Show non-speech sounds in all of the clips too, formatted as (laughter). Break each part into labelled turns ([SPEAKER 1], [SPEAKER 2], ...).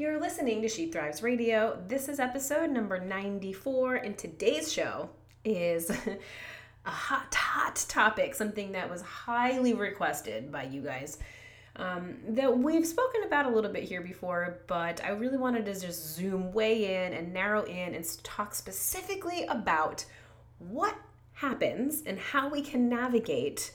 [SPEAKER 1] You're listening to She Thrives Radio. This is episode number 94, and today's show is (laughs) a hot, hot topic, something that was highly requested by you guys. Um, that we've spoken about a little bit here before, but I really wanted to just zoom way in and narrow in and talk specifically about what happens and how we can navigate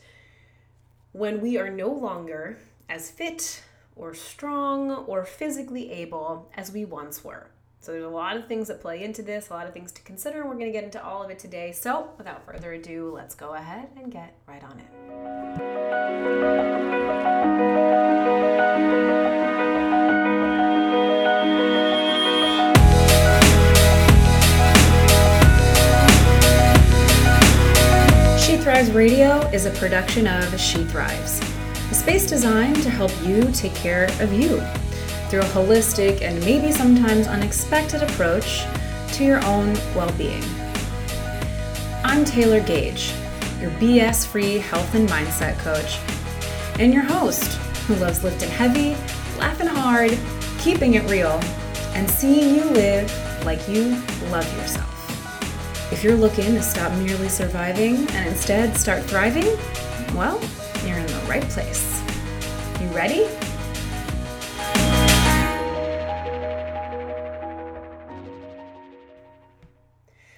[SPEAKER 1] when we are no longer as fit or strong or physically able as we once were. So there's a lot of things that play into this, a lot of things to consider, and we're going to get into all of it today. So without further ado, let's go ahead and get right on it. She Thrives Radio is a production of She Thrives space designed to help you take care of you through a holistic and maybe sometimes unexpected approach to your own well being. I'm Taylor Gage, your BS free health and mindset coach, and your host who loves lifting heavy, laughing hard, keeping it real, and seeing you live like you love yourself. If you're looking to stop merely surviving and instead start thriving, well, right place. You ready?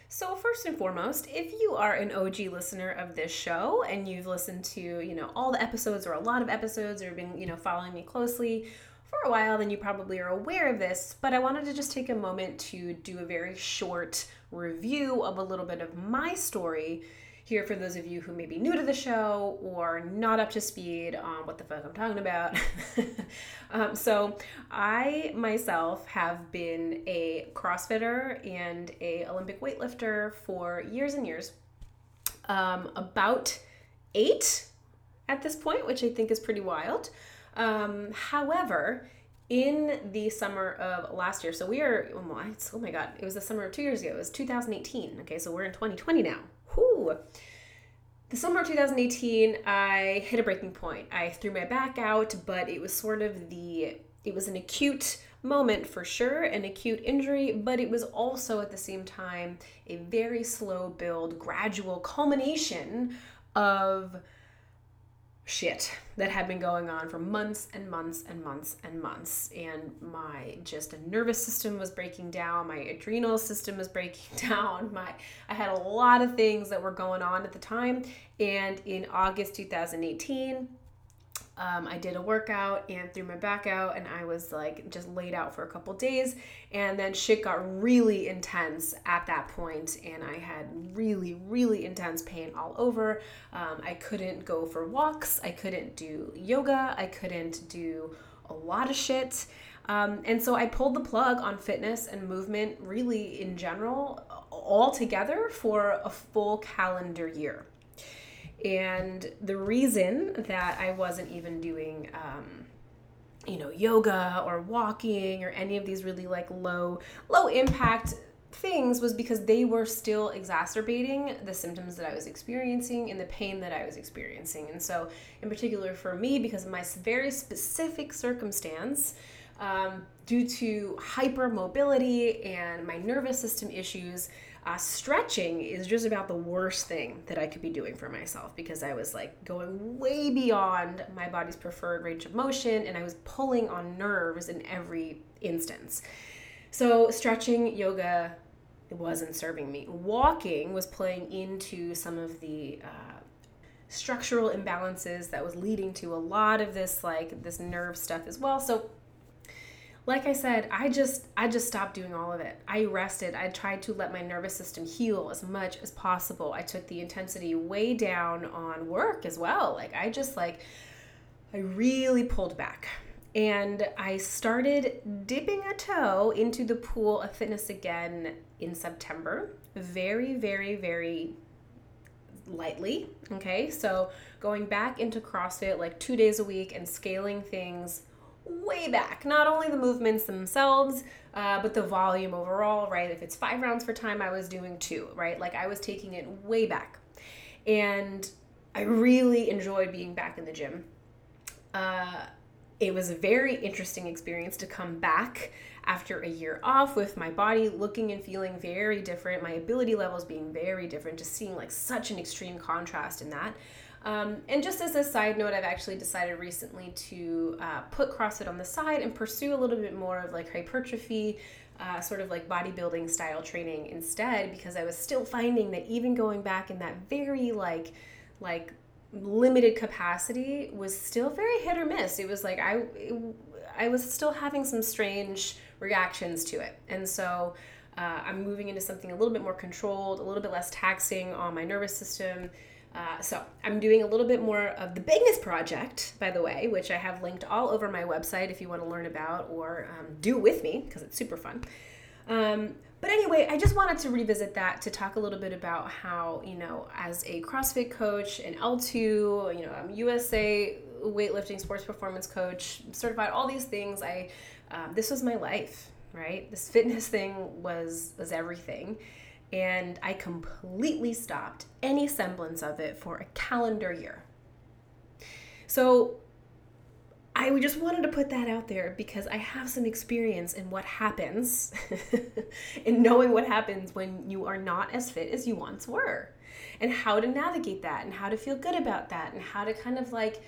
[SPEAKER 1] So first and foremost, if you are an OG listener of this show and you've listened to, you know, all the episodes or a lot of episodes or been, you know, following me closely for a while, then you probably are aware of this, but I wanted to just take a moment to do a very short review of a little bit of my story here for those of you who may be new to the show or not up to speed on what the fuck I'm talking about. (laughs) um, so, I myself have been a CrossFitter and a Olympic weightlifter for years and years. Um, about eight at this point, which I think is pretty wild. Um, however, in the summer of last year, so we are, oh my god, it was the summer of two years ago, it was 2018. Okay, so we're in 2020 now. The summer of 2018, I hit a breaking point. I threw my back out, but it was sort of the, it was an acute moment for sure, an acute injury, but it was also at the same time a very slow build, gradual culmination of shit that had been going on for months and months and months and months. And my just a nervous system was breaking down. My adrenal system was breaking (laughs) down. My i had a lot of things that were going on at the time. And in august 2018 um, I did a workout and threw my back out, and I was like just laid out for a couple days. And then shit got really intense at that point, and I had really, really intense pain all over. Um, I couldn't go for walks, I couldn't do yoga, I couldn't do a lot of shit. Um, and so I pulled the plug on fitness and movement, really in general, all together for a full calendar year. And the reason that I wasn't even doing, um, you know, yoga or walking or any of these really like low, low impact things was because they were still exacerbating the symptoms that I was experiencing and the pain that I was experiencing. And so, in particular for me, because of my very specific circumstance, um, due to hypermobility and my nervous system issues, uh, stretching is just about the worst thing that I could be doing for myself because I was like going way beyond my body's preferred range of motion and I was pulling on nerves in every instance. So, stretching, yoga, wasn't serving me. Walking was playing into some of the uh, structural imbalances that was leading to a lot of this, like this nerve stuff as well. So, like I said, I just I just stopped doing all of it. I rested. I tried to let my nervous system heal as much as possible. I took the intensity way down on work as well. Like I just like I really pulled back. And I started dipping a toe into the pool of fitness again in September. Very, very, very lightly. Okay. So going back into CrossFit like two days a week and scaling things way back. Not only the movements themselves, uh, but the volume overall, right? If it's five rounds for time, I was doing two, right? Like I was taking it way back. And I really enjoyed being back in the gym. Uh, it was a very interesting experience to come back after a year off with my body looking and feeling very different, my ability levels being very different, just seeing like such an extreme contrast in that. Um, and just as a side note, I've actually decided recently to uh, put CrossFit on the side and pursue a little bit more of like hypertrophy, uh, sort of like bodybuilding style training instead, because I was still finding that even going back in that very like, like limited capacity was still very hit or miss. It was like I, it, I was still having some strange reactions to it, and so. Uh, I'm moving into something a little bit more controlled, a little bit less taxing on my nervous system, uh, so I'm doing a little bit more of the biggest project, by the way, which I have linked all over my website if you want to learn about or um, do with me because it's super fun. Um, but anyway, I just wanted to revisit that to talk a little bit about how, you know, as a CrossFit coach, an L2, you know, I'm USA weightlifting sports performance coach, certified, all these things. I, um, this was my life, right? This fitness thing was was everything and I completely stopped any semblance of it for a calendar year. So I just wanted to put that out there because I have some experience in what happens, (laughs) in knowing what happens when you are not as fit as you once were, and how to navigate that, and how to feel good about that, and how to kind of like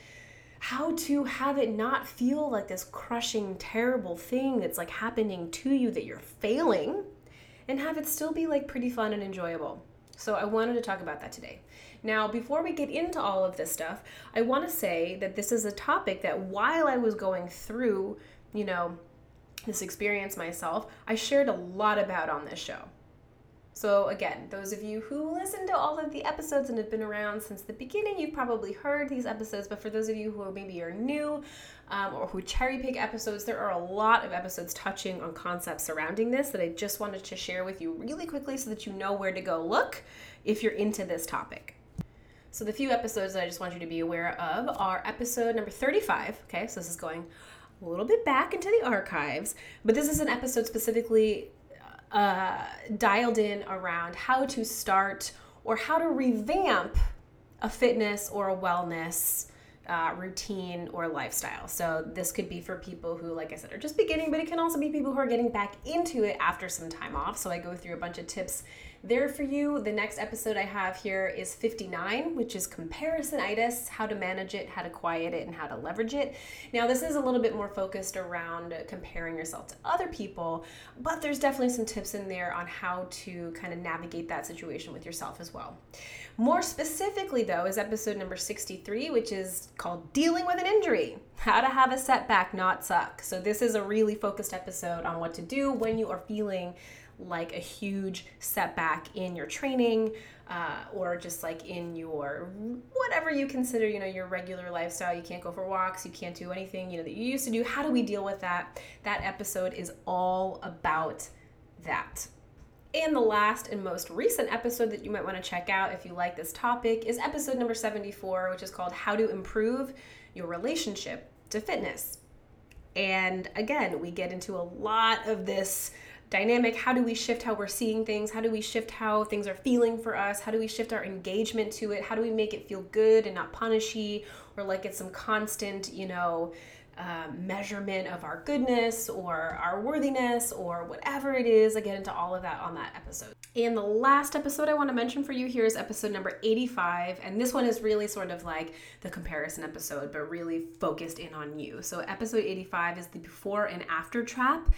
[SPEAKER 1] how to have it not feel like this crushing, terrible thing that's like happening to you that you're failing and have it still be like pretty fun and enjoyable. So I wanted to talk about that today. Now, before we get into all of this stuff, I want to say that this is a topic that while I was going through, you know, this experience myself, I shared a lot about on this show. So, again, those of you who listen to all of the episodes and have been around since the beginning, you've probably heard these episodes. But for those of you who maybe are new um, or who cherry pick episodes, there are a lot of episodes touching on concepts surrounding this that I just wanted to share with you really quickly so that you know where to go look if you're into this topic. So, the few episodes that I just want you to be aware of are episode number 35. Okay, so this is going a little bit back into the archives, but this is an episode specifically uh, dialed in around how to start or how to revamp a fitness or a wellness uh, routine or lifestyle. So, this could be for people who, like I said, are just beginning, but it can also be people who are getting back into it after some time off. So, I go through a bunch of tips there for you. The next episode I have here is 59, which is comparisonitis, how to manage it, how to quiet it, and how to leverage it. Now, this is a little bit more focused around comparing yourself to other people, but there's definitely some tips in there on how to kind of navigate that situation with yourself as well. More specifically, though, is episode number 63, which is called Dealing with an Injury How to Have a Setback Not Suck. So, this is a really focused episode on what to do when you are feeling like a huge setback in your training uh, or just like in your whatever you consider you know your regular lifestyle. You can't go for walks you can't do anything you know that you used to do. How do we deal with that? That episode is all about that. And the last and most recent episode that you might want to check out if you like this topic is episode number 74 which is called how to improve your relationship to fitness. And again we get into a lot of this dynamic how do we shift how we're seeing things how do we shift how things are feeling for us how do we shift our engagement to it how do we make it feel good and not punishy or like it's some constant you know uh, measurement of our goodness or our worthiness or whatever it is. I get into all of that on that episode. And the last episode I want to mention for you here is episode number 85. And this one is really sort of like the comparison episode, but really focused in on you. So, episode 85 is the before and after trap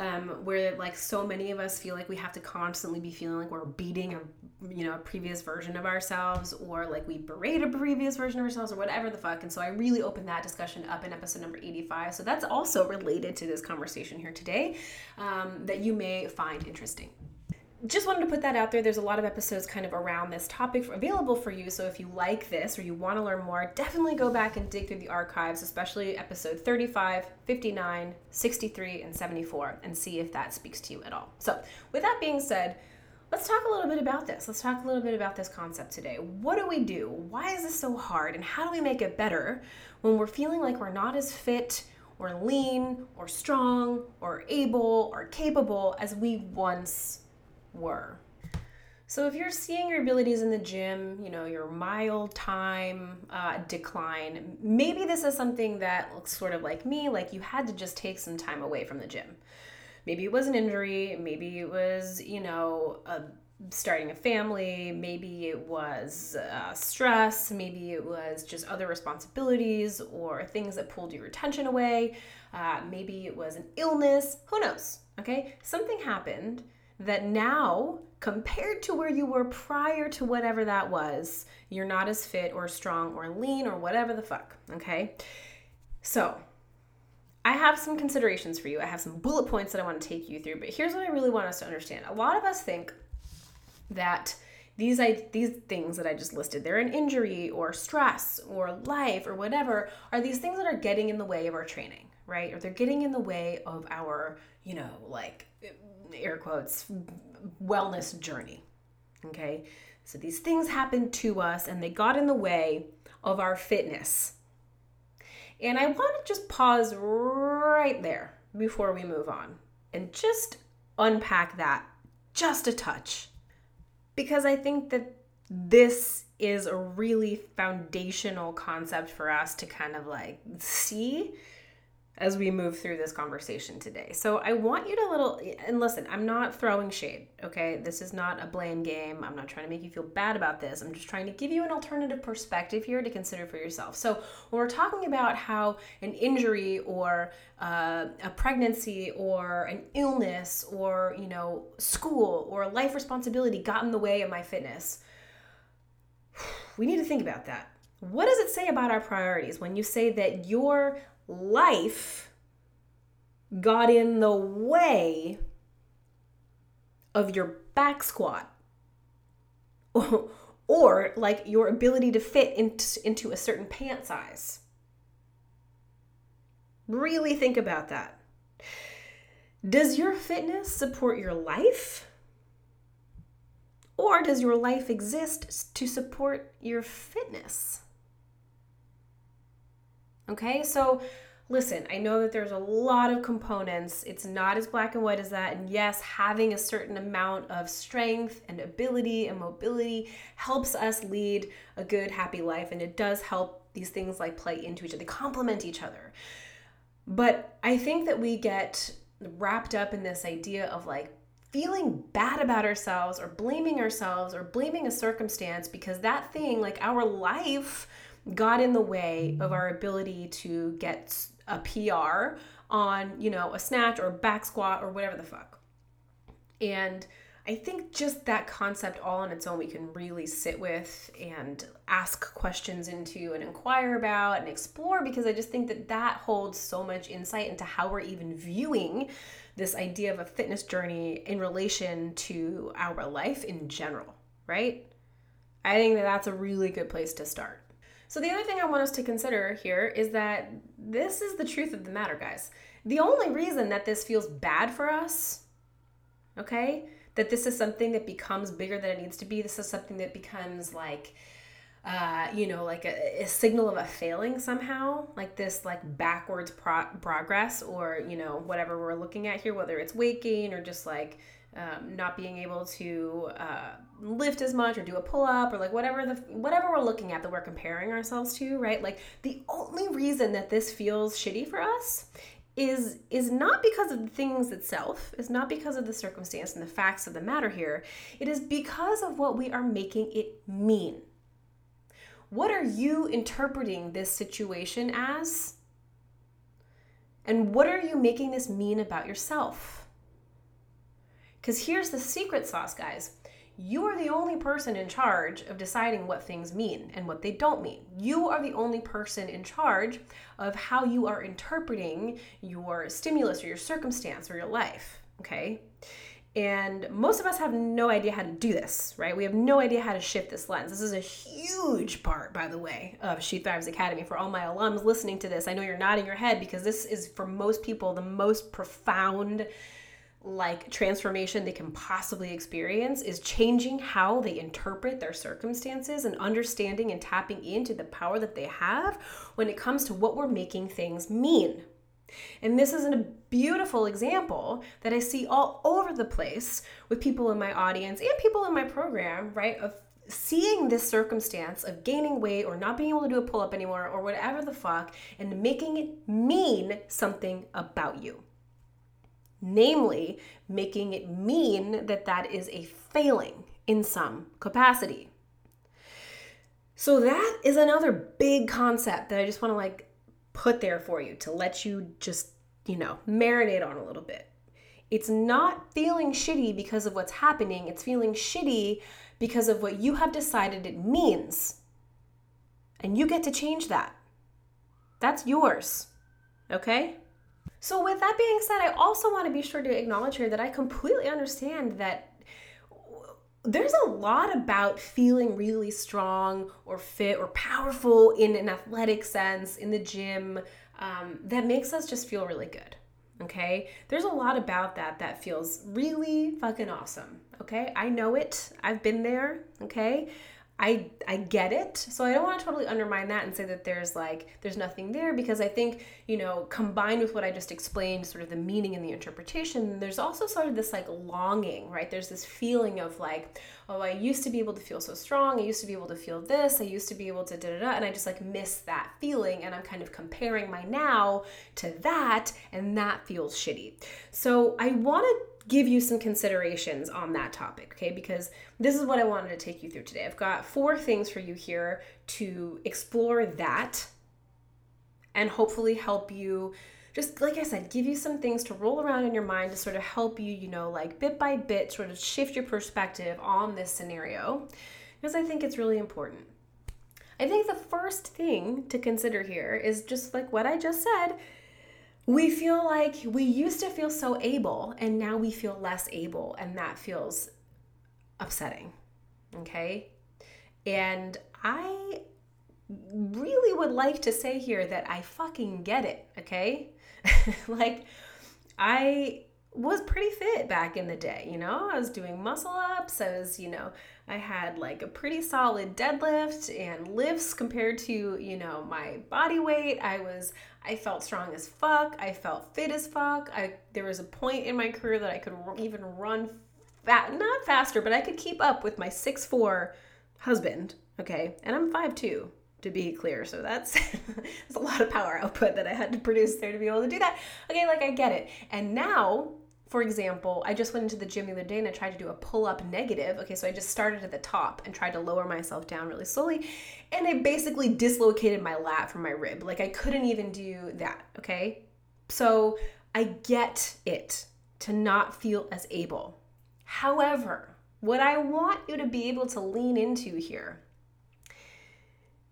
[SPEAKER 1] um, where like so many of us feel like we have to constantly be feeling like we're beating a you know a previous version of ourselves or like we berate a previous version of ourselves or whatever the fuck. And so i really opened that discussion up in episode number 85 so that's also related to this conversation here today um, that you may find interesting just wanted to put that out there. There's a lot of episodes kind of around this topic available for you. So if you like this or you want to learn more, definitely go back and dig through the archives, especially episode 35, 59, 63, and 74, and see if that speaks to you at all. So, with that being said, let's talk a little bit about this. Let's talk a little bit about this concept today. What do we do? Why is this so hard? And how do we make it better when we're feeling like we're not as fit? Or lean, or strong, or able, or capable as we once were. So if you're seeing your abilities in the gym, you know, your mild time uh, decline, maybe this is something that looks sort of like me, like you had to just take some time away from the gym. Maybe it was an injury, maybe it was, you know, a, starting a family, maybe it was uh, stress, maybe it was just other responsibilities or things that pulled your attention away, uh, maybe it was an illness, who knows, okay? Something happened that now compared to where you were prior to whatever that was, you're not as fit or strong or lean or whatever the fuck, okay? So, I have some considerations for you. I have some bullet points that I want to take you through, but here's what I really want us to understand. A lot of us think that these I, these things that I just listed, they're an injury or stress or life or whatever, are these things that are getting in the way of our training, right? Or they're getting in the way of our, you know, like air quotes, wellness journey. Okay? So these things happened to us and they got in the way of our fitness. And I want to just pause right there before we move on and just unpack that just a touch. Because I think that this is a really foundational concept for us to kind of like see as we move through this conversation today. So I want you to little and listen, I'm not throwing shade, okay? This is not a blame game. I'm not trying to make you feel bad about this. I'm just trying to give you an alternative perspective here to consider for yourself. So when we're talking about how an injury or uh, a pregnancy or an illness or, you know, school or life responsibility got in the way of my fitness, we need to think about that. What does it say about our priorities when you say that your life got in the way of your back squat (laughs) or like your ability to fit into, into a certain pant size. Really think about that. Does your fitness support your life? Or does your life exist to support your fitness? Okay, so listen, I know that there's a lot of components. It's not as black and white as that. And yes, having a certain amount of strength and ability and mobility helps us lead a good, happy life. And it does help these things like play into each other, they complement each other. But I think that we get wrapped up in this idea of like feeling bad about ourselves or blaming ourselves or blaming a circumstance because that thing, like our life, got in the way of our ability to get a PR on, you know, a snatch or back squat or whatever the fuck. And I think just that concept all on its own we can really sit with and ask questions into and inquire about and explore because I just think that that holds so much insight into how we're even viewing this idea of a fitness journey in relation to our life in general, right? I think that that's a really good place to start. So, the other thing I want us to consider here is that this is the truth of the matter, guys. The only reason that this feels bad for us, okay, that this is something that becomes bigger than it needs to be, this is something that becomes like, uh, you know, like a, a, signal of a failing somehow, like this, like backwards pro- progress, or you know, whatever we're looking at here, whether it's weight gain or just like um, not being able to uh, lift as much or do a pull up or like whatever the whatever we're looking at that we're comparing ourselves to, right? Like the only reason that this feels shitty for us is is not because of the things itself is not because of the circumstance and the facts of the matter here. It is because of what we are making it mean. What are you interpreting this situation as? And what are you making this mean about yourself because here's the secret sauce, guys. You are the only person in charge of deciding what things mean and what they don't mean. You are the only person in charge of how you are interpreting your stimulus or your circumstance or your life, okay? And most of us have no idea how to do this, right? We have no idea how to shift this lens. This is a huge part, by the way, of She Thrives Academy. For all my alums listening to this, I know you're nodding your head because this is, for most people, the most profound like transformation they can possibly experience is changing how they interpret their circumstances and understanding and tapping into the power that they have when it comes to what we're making things mean. And this is a beautiful example that I see all over the place with people in my audience and people in my program, right? Of seeing this circumstance of gaining weight or not being able to do a pull up anymore or whatever the fuck and making it mean something about you. Namely, making it mean that that is a failing in some capacity. So, that is another big concept that I just want to like put there for you to let you just, you know, marinate on a little bit. It's not feeling shitty because of what's happening, it's feeling shitty because of what you have decided it means. And you get to change that. That's yours. Okay? So, with that being said, I also want to be sure to acknowledge here that I completely understand that there's a lot about feeling really strong or fit or powerful in an athletic sense in the gym um, that makes us just feel really good. Okay, there's a lot about that that feels really fucking awesome. Okay, I know it, I've been there. Okay, I I get it. So I don't want to totally undermine that and say that there's like there's nothing there because I think, you know, combined with what I just explained, sort of the meaning and the interpretation, there's also sort of this like longing, right? There's this feeling of like, oh, I used to be able to feel so strong. I used to be able to feel this. I used to be able to da da da and I just like miss that feeling and I'm kind of comparing my now to that and that feels shitty. So I want to give you some considerations on that topic, okay? Because this is what I wanted to take you through today. I've got four things for you here to explore that and hopefully help you just like I said, give you some things to roll around in your mind to sort of help you, you know, like bit by bit, sort of shift your perspective on this scenario because I think it's really important. I think the first thing to consider here is just like what I just said we feel like we used to feel so able and now we feel less able and that feels upsetting okay? And i really would like to say here that i fucking get it okay? (laughs) Like i was pretty fit back in the day you know i was doing muscle ups i was you know i had like a pretty solid deadlift and lifts compared to you know my body weight i was I felt strong as fuck. I felt fit as fuck. I there was a point in my career that I could even run fat, not faster, but I could keep up with my six four husband. Okay, and I'm five two to be clear. So that's (laughs) that's a lot of power output that I had to produce there to be able to do that. Okay, like I get it. And now for example, I just went into the gym the other day and I tried to do a pull up negative. Okay, so I just started at the top and tried to lower myself down really slowly. And I basically dislocated my lat from my rib. Like I couldn't even do that. Okay, so I get it to not feel as able. However, what I want you to be able to lean into here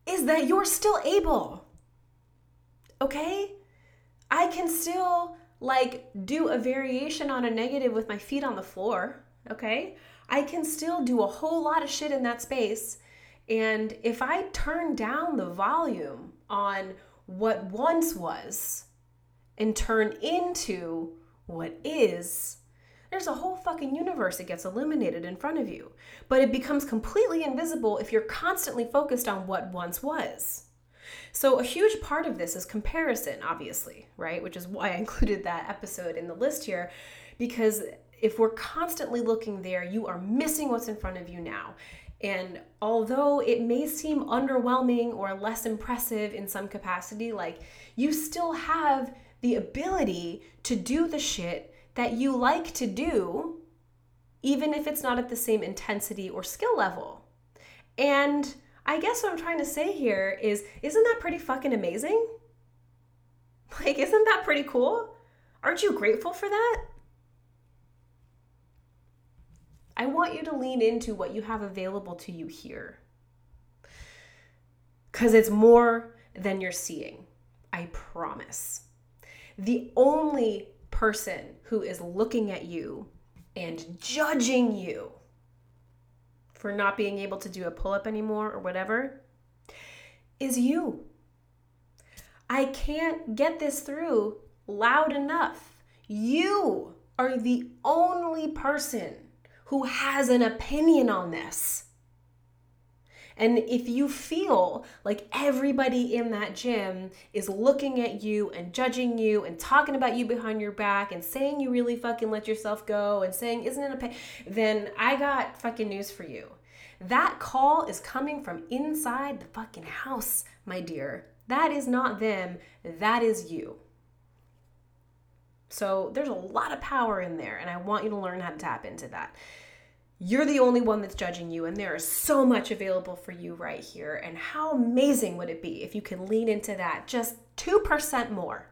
[SPEAKER 1] is that you're still able. Okay? I can still like do a variation on a negative with my feet on the floor, okay? I can still do a whole lot of shit in that space. And if I turn down the volume on what once was and turn into what is, there's a whole fucking universe that gets illuminated in front of you. But it becomes completely invisible if you're constantly focused on what once was. So, a huge part of this is comparison, obviously, right? Which is why I (laughs) included that episode in the list here, because if we're constantly looking there, you are missing what's in front of you now. And although it may seem underwhelming or less impressive in some capacity, like you still have the ability to do the shit that you like to do, even if it's not at the same intensity or skill level. And I guess what I'm trying to say here is isn't that pretty fucking amazing? (laughs) Like, isn't that pretty cool? Aren't you grateful for that? I want you to lean into what you have available to you here. Because it's more than you're seeing. I promise. The only person who is looking at you and judging you for not being able to do a pull up anymore or whatever is you. I can't get this through loud enough. You are the only person who has an opinion on this. And if you feel like everybody in that gym is looking at you and judging you and talking about you behind your back and saying you really fucking let yourself go and saying, isn't it a pain? Then I got fucking news for you. That call is coming from inside the fucking house, my dear. That is not them, that is you. So there's a lot of power in there, and I want you to learn how to tap into that. You're the only one that's judging you, and there is so much available for you right here. And how amazing would it be if you can lean into that just 2% more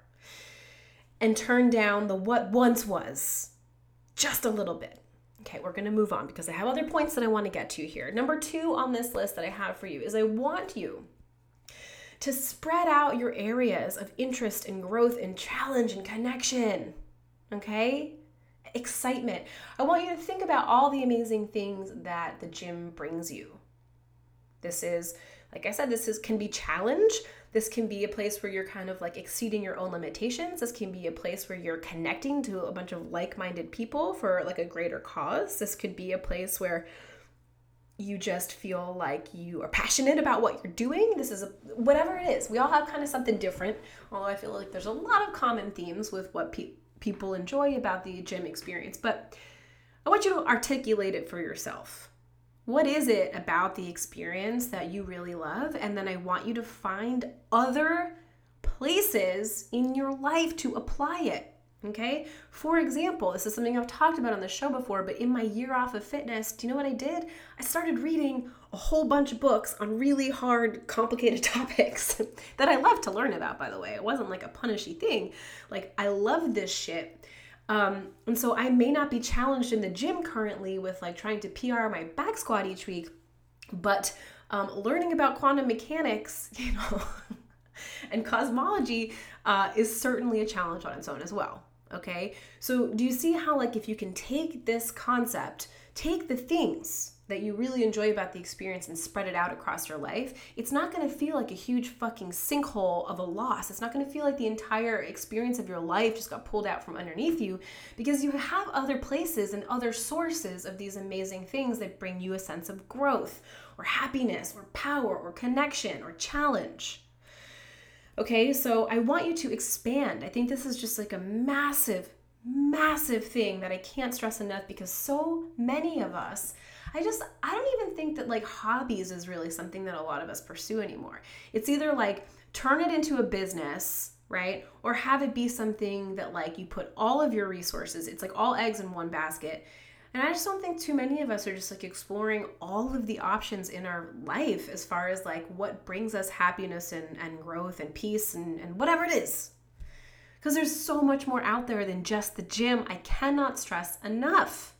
[SPEAKER 1] and turn down the what once was just a little bit? Okay, we're gonna move on because I have other points that I wanna get to here. Number two on this list that I have for you is I want you to spread out your areas of interest and growth and challenge and connection. Okay? Excitement. I want you to think about all the amazing things that the gym brings you. This is, like I said, this is can be challenge. This can be a place where you're kind of like exceeding your own limitations. This can be a place where you're connecting to a bunch of like-minded people for like a greater cause. This could be a place where you just feel like you are passionate about what you're doing. This is a, whatever it is. We all have kind of something different, although I feel like there's a lot of common themes with what people people enjoy about the gym experience, but I want you to articulate it for yourself. What is it about the experience that you really love? And then I want you to find other places in your life to apply it. Okay. For example, this is something I've talked about on the show before, but in my year off of fitness, do you know what I did? I started reading a whole bunch of books on really hard, complicated (laughs) topics (laughs) that I love to learn about, by the way. It wasn't like a punishy thing. Like, I love this shit. Um, and so I may not be challenged in the gym currently with like trying to PR my back squat each week, but um, learning about quantum mechanics, (laughs) you know, and cosmology uh, is certainly a challenge on its own as well. Okay, so do you see how, like, if you can take this concept, take the things that you really enjoy about the experience and spread it out across your life, it's not going to feel like a huge fucking sinkhole of a loss. It's not going to feel like the entire experience of your life just got pulled out from underneath you because you have other places and other sources of these amazing things that bring you a sense of growth or happiness or power or connection or challenge. Okay, so I want you to expand. I think this is just like a massive, massive thing that I can't stress enough because so many of us, I just, I don't even think that like hobbies is really something that a lot of us pursue anymore. It's either like turn it into a business, right? Or have it be something that like you put all of your resources, it's like all eggs in one basket and I just don't think too many of us are just like exploring all of the options in our life as far as like what brings us happiness and, and growth and peace and, and whatever it is. Because there's so much more out there than just the gym. I cannot stress enough.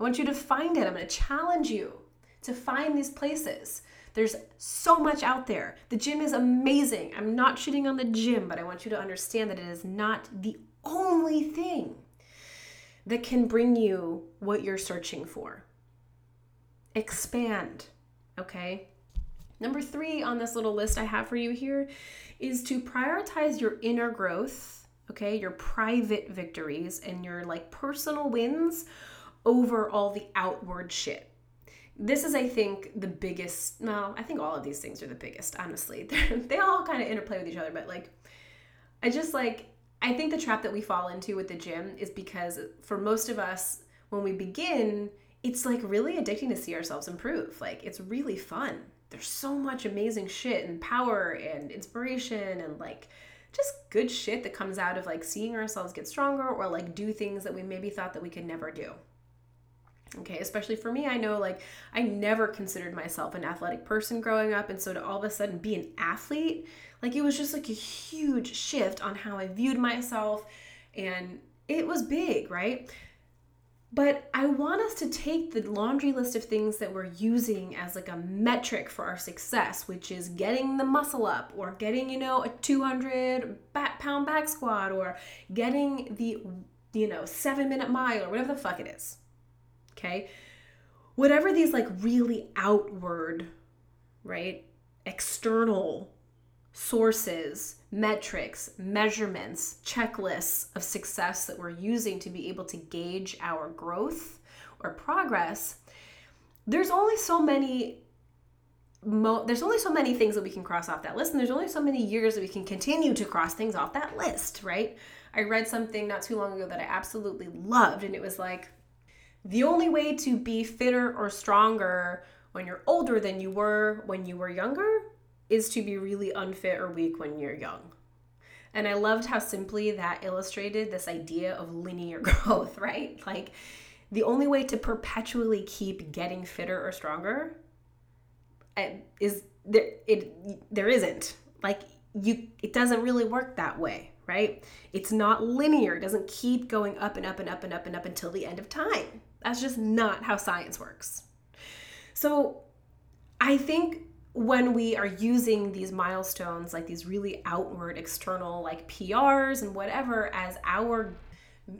[SPEAKER 1] I want you to find it. I'm going to challenge you to find these places. There's so much out there. The gym is amazing. I'm not shitting on the gym, but I want you to understand that it is not the only thing that can bring you what you're searching for. Expand, okay? Number three on this little list I have for you here is to prioritize your inner growth, okay, your private victories and your like personal wins over all the outward shit. This is, I think, the biggest. No, I think all of these things are the biggest, honestly. (laughs) They're, they all kind of interplay with each other, but like, I just like I think the trap that we fall into with the gym is because for most of us, when we begin, it's like really addicting to see ourselves improve. Like it's really fun. There's so much amazing shit and power and inspiration and like just good shit that comes out of like seeing ourselves get stronger or like do things that we maybe thought that we could never do. Okay, especially for me, I know like I never considered myself an athletic person growing up. And so to all of a sudden be an athlete, like it was just like a huge shift on how I viewed myself. And it was big, right? But I want us to take the laundry list of things that we're using as like a metric for our success, which is getting the muscle up or getting, you know, a 200 pound back squat or getting the, you know, seven minute mile or whatever the fuck it is okay? Whatever these like really outward, right? External sources, metrics, measurements, checklists of success that we're using to be able to gauge our growth or progress, there's only so many mo- there's only so many things that we can cross off that list, and there's only so many years that we can continue to cross things off that list, right? I read something not too long ago that I absolutely loved, and it was like the only way to be fitter or stronger when you're older than you were when you were younger is to be really unfit or weak when you're young. And I loved how simply that illustrated this idea of linear (laughs) growth, right? Like the only way to perpetually keep getting fitter or stronger eh, is there it there isn't. Like you it doesn't really work that way, right? It's not linear. It doesn't keep going up and up and up and up and up until the end of time. That's just not how science works. So I think when we are using these milestones, like these really outward, external, like PRs and whatever, as our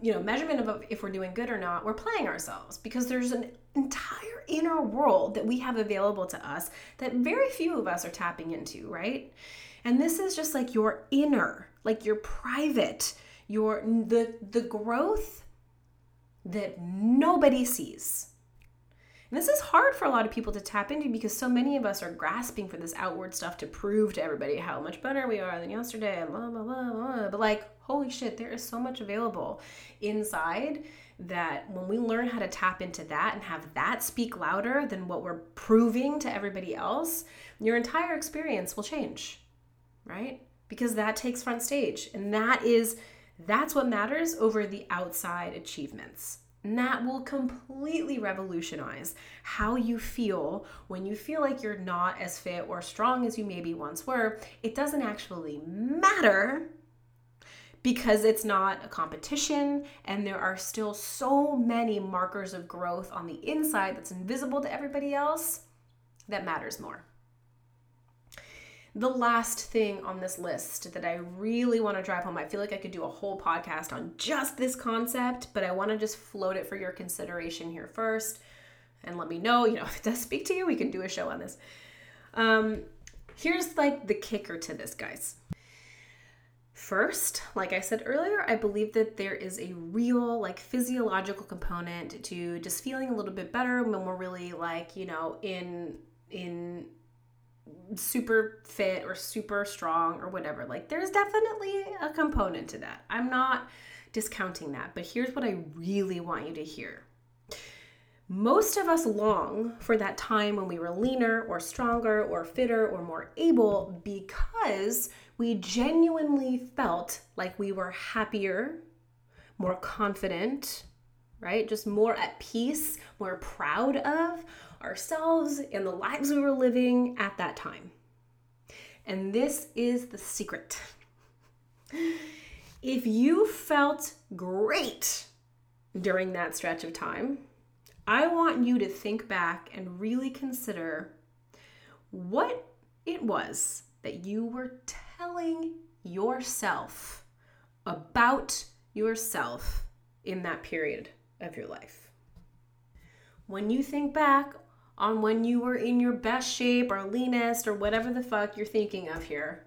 [SPEAKER 1] you know measurement of if we're doing good or not we're playing ourselves because there's an entire inner world that we have available to us that very few of us are tapping into right and this is just like your inner like your private your the the growth that nobody sees and this is hard for a lot of people to tap into because so many of us are grasping for this outward stuff to prove to everybody how much better we are than yesterday and blah, blah, blah, blah. But like, holy shit, there is so much available inside that when we learn how to tap into that and have that speak louder than what we're proving to everybody else, your entire experience will change, right? Because that takes front stage. And that is, that's what matters over the outside achievements. And that will completely revolutionize how you feel when you feel like you're not as fit or strong as you maybe once were. It doesn't actually matter because it's not a competition and there are still so many markers of growth on the inside that's invisible to everybody else that matters more the last thing on this list that I really want to drive home, I feel like I could do a whole podcast on just this concept, but I want to just float it for your consideration here first and let me know, you know, (laughs) if it does speak to you, we can do a show on this. Um, here's like the kicker to this, guys. First, like I said earlier, I believe that there is a real, like, physiological component to just feeling a little bit better when we're really, like, you know, in in super fit or super strong or whatever. Like there's definitely a component to that. I'm not discounting that, but here's what I really want you to hear. Most of us long for that time when we were leaner or stronger or fitter or more able because we genuinely felt like we were happier, more confident, right? Just more at peace, more proud of ourselves and the lives we were living at that time. And this is the secret. If you felt great during that stretch of time, I want you to think back and really consider what it was that you were telling yourself about yourself in that period of your life. When you think back on when you were in your best shape or leanest or whatever the fuck you're thinking of here.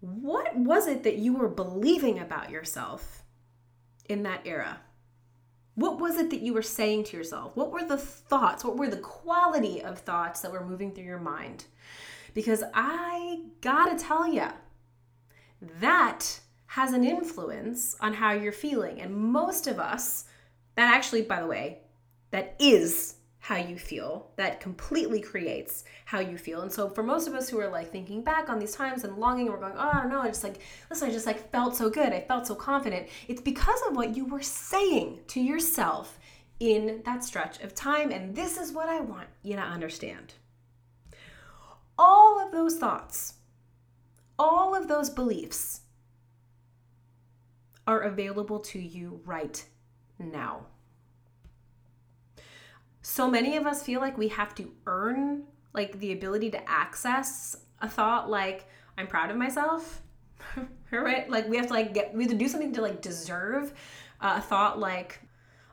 [SPEAKER 1] What was it that you were believing about yourself in that era? What was it that you were saying to yourself? What were the thoughts? What were the quality of thoughts that were moving through your mind? Because I gotta tell you, that has an influence on how you're feeling. And most of us, that actually, by the way, that is how you feel. That completely creates how you feel. And so for most of us who are like thinking back on these times and longing we're going oh i don't know i just like listen i just like felt so good. I felt so confident. It's because of what you were saying to yourself in that stretch of time and this is what i want you to understand. All of those thoughts all of those beliefs are available to you right now so many of us feel like we have to earn like the ability to access a thought like i'm proud of myself (laughs) right? Like we have to like get we have to do something to like deserve uh, a thought like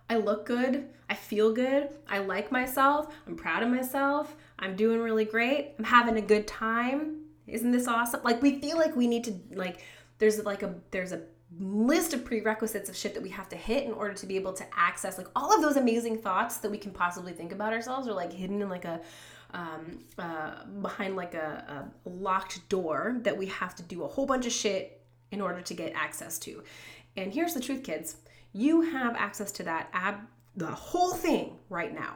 [SPEAKER 1] i look good i feel good i like myself i'm proud of myself i'm doing really great i'm having a good time. Isn't this awesome? Like we feel like we need to like there's like a there's a list of prerequisites of shit that we have to hit in order to be able to access like all of those amazing thoughts that we can possibly think about ourselves are like hidden in like a um, uh, behind like a, a locked door that we have to do a whole bunch of shit in order to get access to. And here's the truth, kids you have access to that ab the whole thing right now.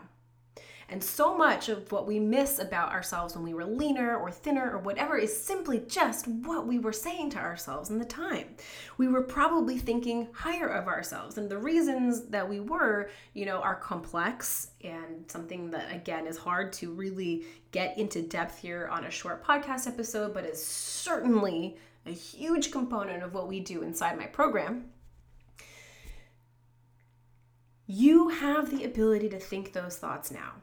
[SPEAKER 1] And so much of what we miss about ourselves when we were leaner or thinner or whatever is simply just what we were saying to ourselves in the time. We were probably thinking higher of ourselves. And the reasons that we were, you know, are complex and something that, again, is hard to really get into depth here on a short podcast episode, but is certainly a huge component of what we do inside my program. You have the ability to think those thoughts now.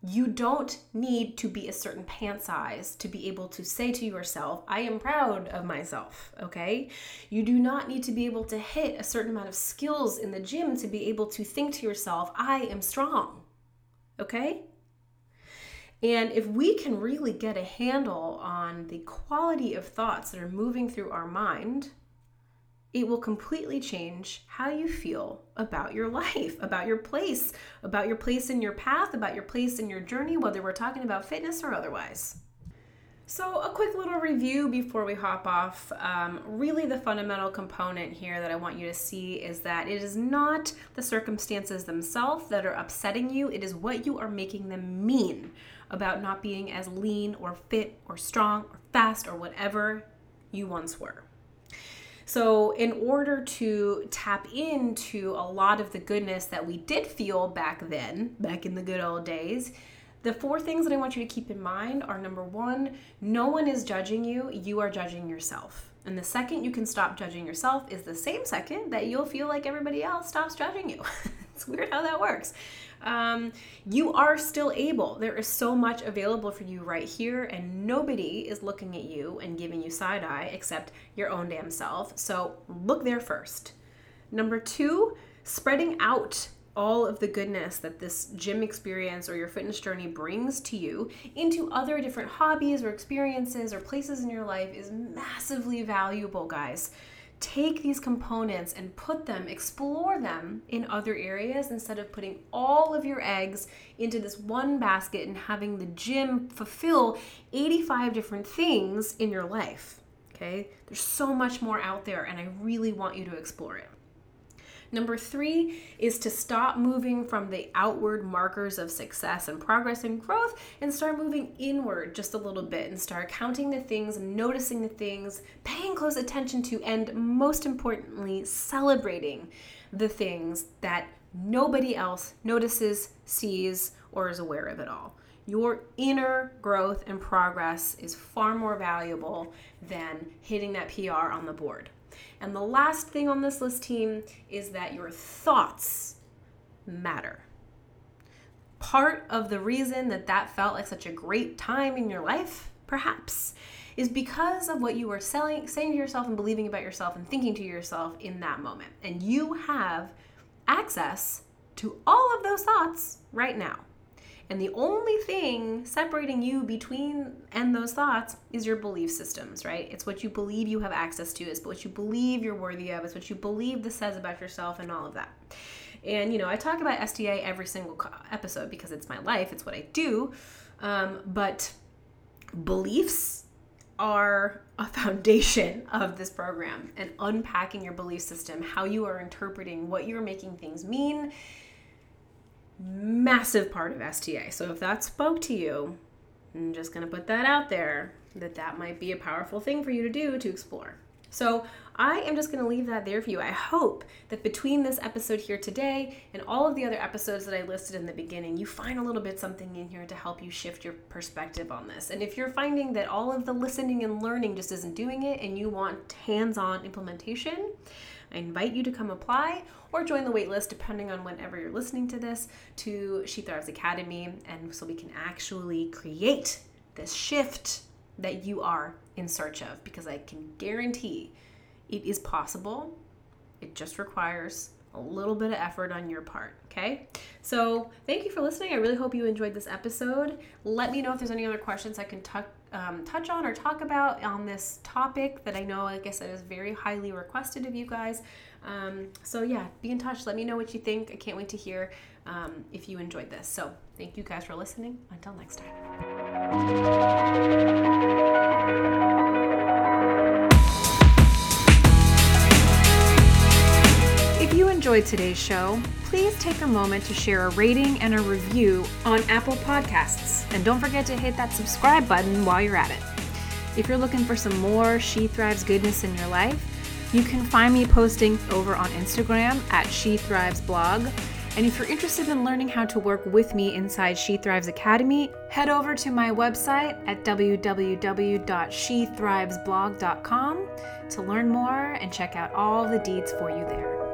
[SPEAKER 1] You don't need to be a certain pant size to be able to say to yourself, I am proud of myself, okay? You do not need to be able to hit a certain amount of skills in the gym to be able to think to yourself, I am strong, okay? And if we can really get a handle on the quality of thoughts that are moving through our mind, it will completely change how you feel about your life, (laughs) about your place, about your place in your path, about your place in your journey, whether we're talking about fitness or otherwise. So, a quick little review before we hop off. Um, really, the fundamental component here that I want you to see is that it is not the circumstances themselves that are upsetting you, it is what you are making them mean about not being as lean or fit or strong or fast or whatever you once were. So, in order to tap into a lot of the goodness that we did feel back then, back in the good old days, the four things that I want you to keep in mind are number one, no one is judging you, you are judging yourself. And the second you can stop judging yourself is the same second that you'll feel like everybody else stops judging you. (laughs) it's weird how that works um, you are still able. There is so much available for you right here, and nobody is looking at you and giving you side eye except your own damn self. So look there first. Number two, spreading out all of the goodness that this gym experience or your fitness journey brings to you into other different hobbies or experiences or places in your life is massively valuable, guys take these components and put them, explore them in other areas instead of putting all of your eggs into this one basket and having the gym fulfill 85 different things in your life. Okay? There's so much more out there, and I really want you to explore it. Number three is to stop moving from the outward markers of success and progress and growth and start moving inward just a little bit and start counting the things, noticing the things, paying close attention to, and most importantly, celebrating the things that nobody else notices, sees, or is aware of at all. Your inner growth and progress is far more valuable than hitting that PR on the board. And the last thing on this list, team, is that your thoughts matter. Part of the reason that that felt like such a great time in your life, perhaps, is because of what you were selling, saying to yourself and believing about yourself and thinking to yourself in that moment. And you have access to all of those thoughts right now. And the only thing separating you between and those thoughts is your belief systems, right? It's what you believe you have access to, it's what you believe you're worthy of, it's what you believe this says about yourself, and all of that. And, you know, I talk about STA every single episode because it's my life, it's what I do. Um, but beliefs are a (laughs) foundation of this program and unpacking your belief system, how you are interpreting what you're making things mean massive part of STA. So if that spoke to you, I'm just going to put that out there that that might be a powerful thing for you to do to explore. So I am just going to leave that there for you. I hope that between this episode here today and all of the other episodes that I listed in the beginning, you find a little bit something in here to help you shift your perspective on this. And if you're finding that all of the listening and learning just isn't doing it and you want hands on implementation, I invite you to come apply or join the waitlist depending on whenever you're listening to this to She Thrives Academy and so we can actually create this shift that you are in search of because I can guarantee it is possible. It just requires a little bit of effort on your part, okay? So, thank you for listening. I really hope you enjoyed this episode. Let me know if there's any other questions I can um, touch on or talk about on this topic that I know, like I said, is very highly requested of you guys. Um, so, yeah, be in touch. Let me know what you think. I can't wait to hear um, if you enjoyed this. So, thank you guys for listening. Until next time. Enjoyed today's show, please take a moment to share a rating and a review on Apple Podcasts. And don't forget to hit that subscribe button while you're at it. If you're looking for some more She Thrives goodness in your life, you can find me posting over on Instagram at She Thrives blog. And if you're interested in learning how to work with me inside She Thrives Academy, head over to my website at www.shethrivesblog.com to learn more and check out all the deeds for you there.